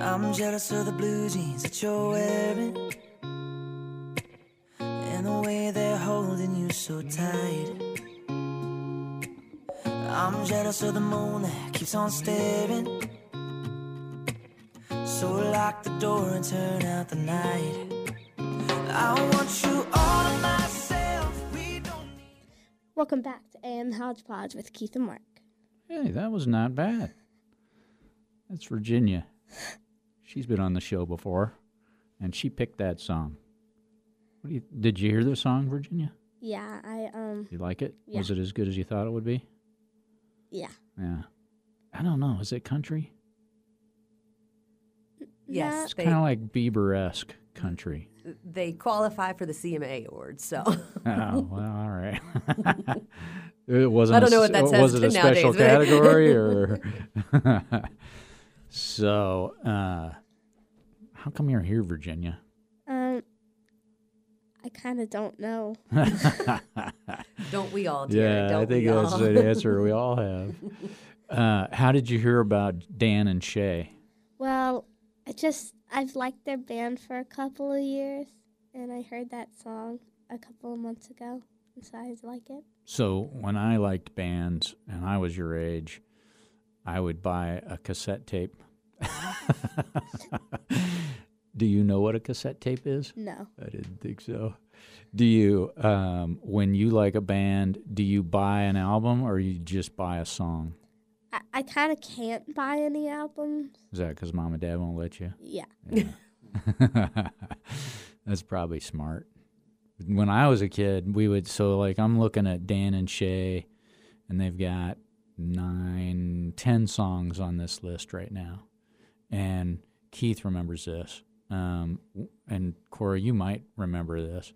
I'm jealous of the blue jeans that you're wearing. And the way they're holding you so tight. I'm jealous of the moon that keeps on staring. So lock the door and turn out the night. I want you all to myself. We don't need. Welcome back to AM Hodgepodge with Keith and Mark. Hey, that was not bad. That's Virginia. She's been on the show before, and she picked that song. What do you, did you hear the song, Virginia? Yeah, I um You like it? Yeah. Was it as good as you thought it would be? yeah. Yeah. I don't know. Is it country? Yes, It's kind of like Bieber esque country. they qualify for the CMA award. So oh, well, all right. it wasn't. I don't know s- what that says. Was says it a special nowadays, but- category or? so, uh, how come you're here, Virginia? Um I kind of don't know. don't we all, dear? yeah, don't I think we that's all? the answer we all have. Uh, how did you hear about Dan and Shay? Well, I just I've liked their band for a couple of years and I heard that song a couple of months ago and so I like it. So when I liked bands and I was your age, I would buy a cassette tape. Do you know what a cassette tape is? No. I didn't think so. Do you, um, when you like a band, do you buy an album or you just buy a song? I, I kind of can't buy any albums. Is that because mom and dad won't let you? Yeah. That's probably smart. When I was a kid, we would so like I'm looking at Dan and Shay, and they've got nine, ten songs on this list right now, and Keith remembers this, um, and Cora, you might remember this,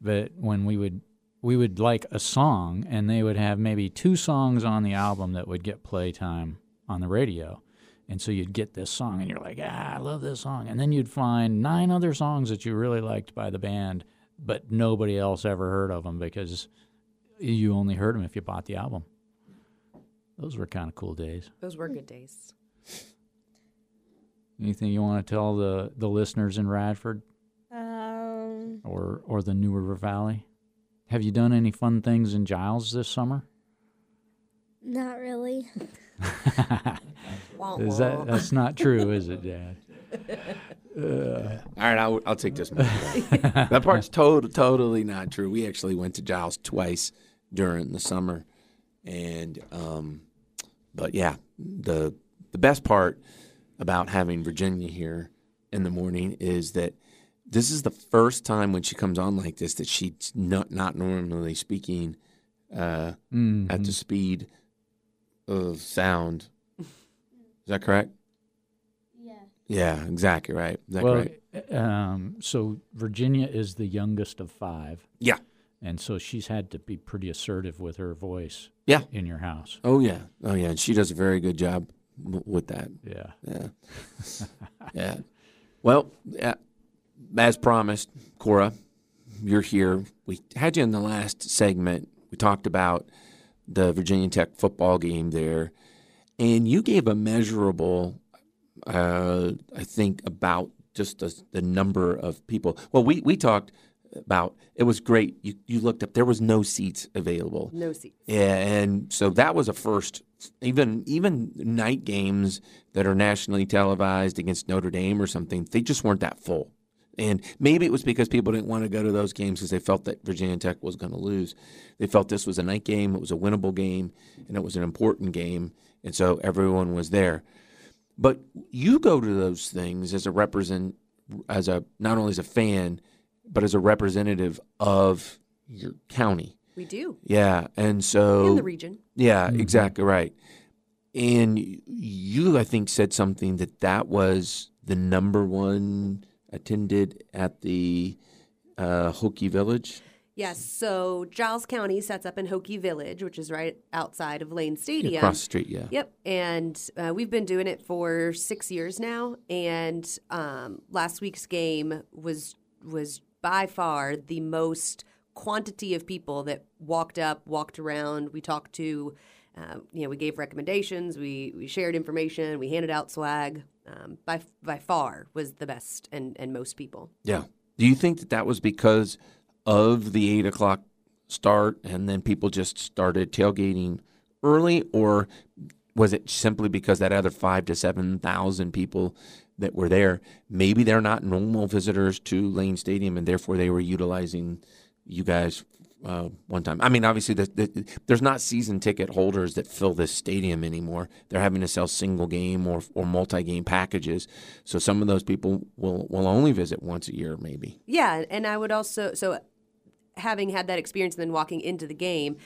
but when we would we would like a song, and they would have maybe two songs on the album that would get playtime on the radio. And so you'd get this song, and you're like, ah, I love this song. And then you'd find nine other songs that you really liked by the band, but nobody else ever heard of them because you only heard them if you bought the album. Those were kind of cool days. Those were good days. Anything you want to tell the, the listeners in Radford Um or, or the New River Valley? Have you done any fun things in Giles this summer? not really. Is that that's not true, is it, Dad? All right, I'll, I'll take this that part's tot- totally not true. We actually went to Giles twice during the summer, and um, but yeah, the the best part about having Virginia here in the morning is that this is the first time when she comes on like this that she's not not normally speaking uh, Mm-hmm. at the speed of sound. Is that correct? Yeah. Yeah, exactly right. Is that well, correct? um, so Virginia is the youngest of five. Yeah. And so she's had to be pretty assertive with her voice Yeah. in your house. Oh yeah, oh yeah, and she does a very good job w- with that. Yeah. Yeah, yeah. Well, as promised, Cora, you're here. We had you in the last segment. We talked about the Virginia Tech football game there, and you gave a measurable, uh, I think, about just the, the number of people. Well, we we talked about it was great. You you looked up. There was no seats available. No seats. Yeah, and so that was a first. Even even night games that are nationally televised against Notre Dame or something, they just weren't that full. And maybe it was because people didn't want to go to those games because they felt that Virginia Tech was going to lose. They felt this was a night game, it was a winnable game, and it was an important game, and so everyone was there. But you go to those things as a represent, as a not only as a fan, but as a representative of your county. We do. Yeah, and so In the region. yeah, exactly right. And you, I think, said something that that was the number one attended at the uh, Hokie Village. Yes. So Giles County sets up in Hokie Village, which is right outside of Lane Stadium. Across the street, yeah. Yep, and uh, we've been doing it for six years now. And um, last week's game was was by far the most quantity of people that walked up, walked around. We talked to, uh, you know, we gave recommendations, we we shared information, we handed out swag. um, by by far was the best and, and most people. Yeah. Do you think that that was because of the eight o'clock start and then people just started tailgating early, or was it simply because that other five to 7,000 people that were there, maybe they're not normal visitors to Lane Stadium and therefore they were utilizing you guys uh, one time? I mean, obviously, the, the, there's not season ticket holders that fill this stadium anymore. They're having to sell single game or, or multi game packages. So some of those people will, will only visit once a year, maybe. Yeah, and I would also so having had that experience and then walking into the game,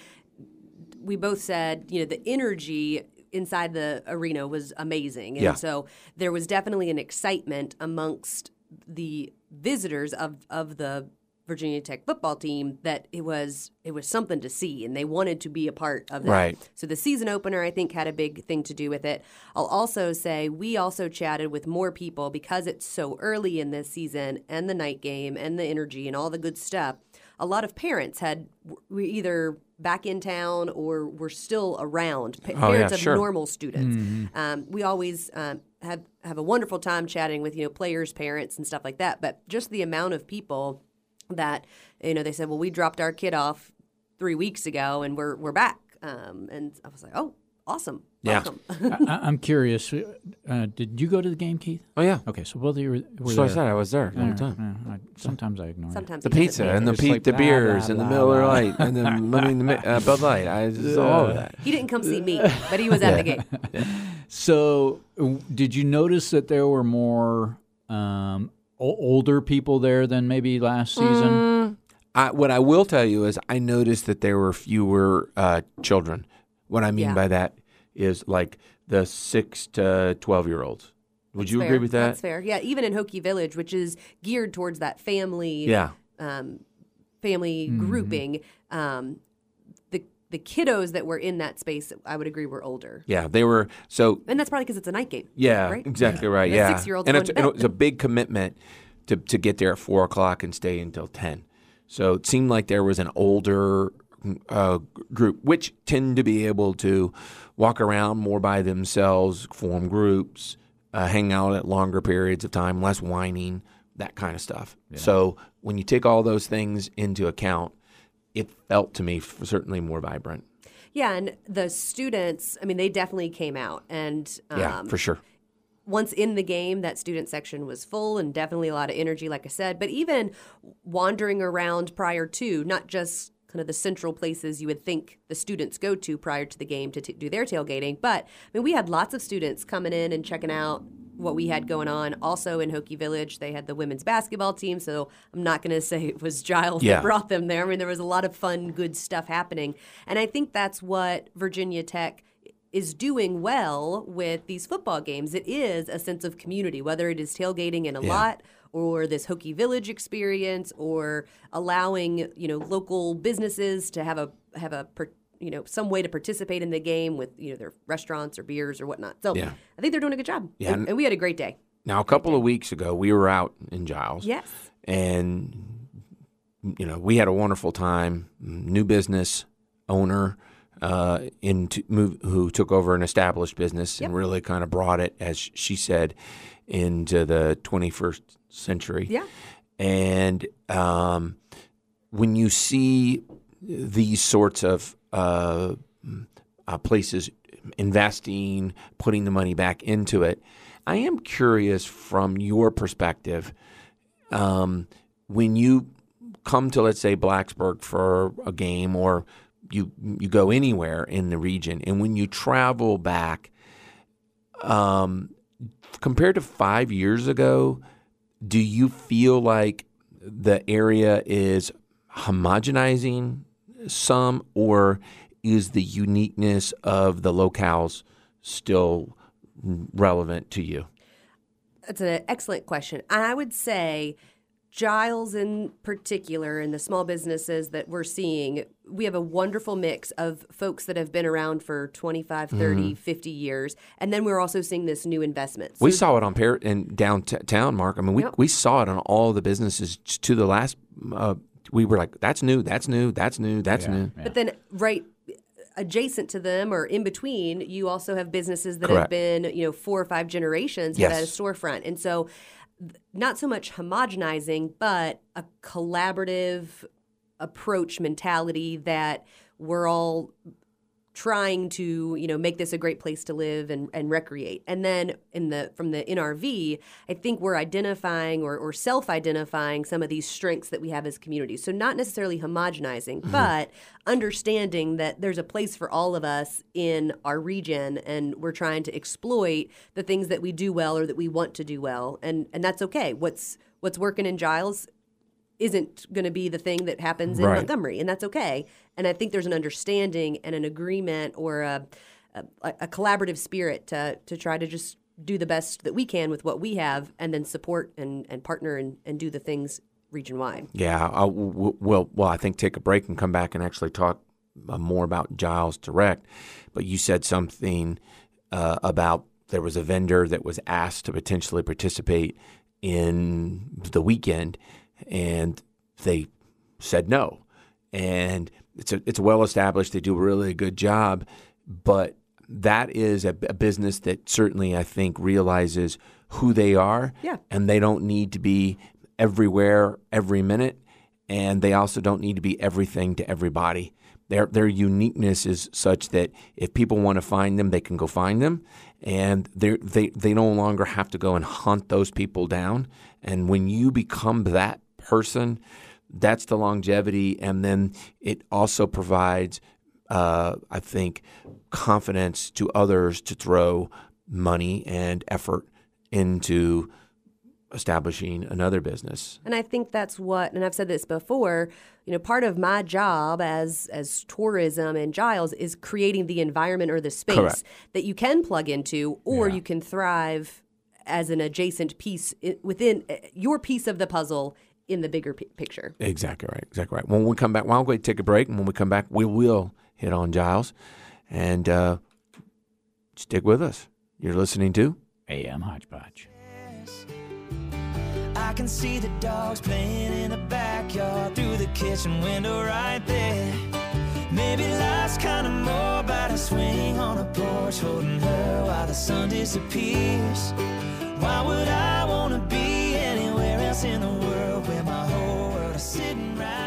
we both said, you know, the energy inside the arena was amazing. And Yeah. so there was definitely an excitement amongst the visitors of of the Virginia Tech football team that it was it was something to see and they wanted to be a part of that. Right. So the season opener I think had a big thing to do with it. I'll also say we also chatted with more people because it's so early in this season and the night game and the energy and all the good stuff. A lot of parents had were either back in town or were still around. Pa- Oh, parents yeah, of sure. normal students. Um, we always um, have have a wonderful time chatting with you know players, parents, and stuff like that. But just the amount of people that you know they said, well, we dropped our kid off three weeks ago and we're we're back. Um, and I was like, oh, awesome, Yeah. I, I'm curious. Uh, did you go to the game, Keith? Oh, yeah. Okay, so both of you were, were So I said I was there all Yeah, the time. yeah, I, sometimes I ignore it. Sometimes The he doesn't pizza and the it. Pe- like the beers blah, and the blah, Miller blah. Lite and the I mean the uh, Bud Light. I just, all of that. he didn't come see me, but he was at the game. So, uh, did you notice that there were more um, o- older people there than maybe last season? I, what I will tell you is I noticed that there were fewer uh, children. What I mean Yeah. by that is like the six to twelve year olds. Would you Fair. agree with that? That's fair. Yeah, even in Hokie Village, which is geared towards that family, Yeah. um, family Mm-hmm. grouping, um, the the kiddos that were in that space, I would agree, were older, Yeah, they were so and that's probably because it's a night game. Yeah, right? exactly right. The yeah, six-year-olds and going it's, and bed. it was a big commitment to to get there at four o'clock and stay until ten. So it seemed like there was an older uh, group, which tend to be able to walk around more by themselves, form groups, uh, hang out at longer periods of time, less whining, that kind of stuff. So when you take all those things into account, it felt to me f- certainly more vibrant. Yeah, and the students, I mean, they definitely came out, and um, Yeah, for sure. once in the game, that student section was full and definitely a lot of energy, like I said. But even wandering around prior to, not just kind of the central places you would think the students go to prior to the game to t- do their tailgating, but I mean, we had lots of students coming in and checking out what we had going on. Also in Hokie Village, they had the women's basketball team, so I'm not going to say it was Giles Yeah. that brought them there. I mean, there was a lot of fun, good stuff happening, and I think that's what Virginia Tech is doing well with these football games. It is a sense of community, whether it is tailgating in a lot or this Hokie Village experience or allowing, you know, local businesses to have a have a you know some way to participate in the game with you know their restaurants or beers or whatnot. So Yeah. I think they're doing a good job. Yeah, and, and we had a great day. Now, a couple of weeks ago, we were out in Giles. Yes. and you know we had a wonderful time. New business owner uh, into move who took over an established business and really kind of brought it, as she said, into the 21st century. Yeah. And um, when you see these sorts of uh, uh, places investing, putting the money back into it, I am curious from your perspective um, when you come to let's say Blacksburg for a game or you you go anywhere in the region and when you travel back um, compared to 5 years ago do you feel like the area is homogenizing some or is the uniqueness of the locales still relevant to you That's an excellent question. I would say Giles in particular and the small businesses that we're seeing, we have a wonderful mix of folks that have been around for 25, 30, 50 years. And then we're also seeing this new investment. We saw it on Par- in downtown, Mark. I mean, we, Yep. we saw it on all the businesses to the last. Uh, we were like, "That's new. That's new. That's new. That's new." But then, right adjacent to them or in between, you also have businesses that have been, you know, four or five generations have had a storefront. And so th- not so much homogenizing, but a collaborative approach mentality that we're all trying to you know make this a great place to live and, and recreate. And then in the from the nrv i think we're identifying or, or self-identifying some of these strengths that we have as communities so not necessarily homogenizing mm-hmm. but understanding that there's a place for all of us in our region and we're trying to exploit the things that we do well or that we want to do well. And and that's okay. What's what's working in giles isn't going to be the thing that happens in Right. Montgomery, and that's okay. And I think there's an understanding and an agreement or a, a, a collaborative spirit to to try to just do the best that we can with what we have, and then support and, and partner and, and do the things region wide. Yeah, I, w- w- well, well, I think take a break and come back and actually talk uh, more about Giles Direct. But you said something uh, about there was a vendor that was asked to potentially participate in the weekend, and they said no. And it's a, it's well established. They do a really good job, but that is a, a business that certainly I think realizes who they are. Yeah. And they don't need to be everywhere every minute, and they also don't need to be everything to everybody. Their their uniqueness is such that if people want to find them, they can go find them, and they they they no longer have to go and hunt those people down. And when you become that person, that's the longevity, and then it also provides, uh, I think, confidence to others to throw money and effort into establishing another business. And I think that's what, and I've said this before. You know, part of my job as as tourism and Giles is creating the environment or the space Correct. that you can plug into, or Yeah. you can thrive as an adjacent piece within uh, your piece of the puzzle in the bigger pi- picture. Exactly right. Exactly right. When we come back, why don't we take a break? And when we come back, we will hit on Giles. And uh, stick with us. You're listening to AM Hodgepodge. I can see the dogs playing in the backyard through the kitchen window right there. Maybe life's kinda more about a swing on a porch holding her while the sun disappears. Why would I wanna be anywhere else in the world sitting right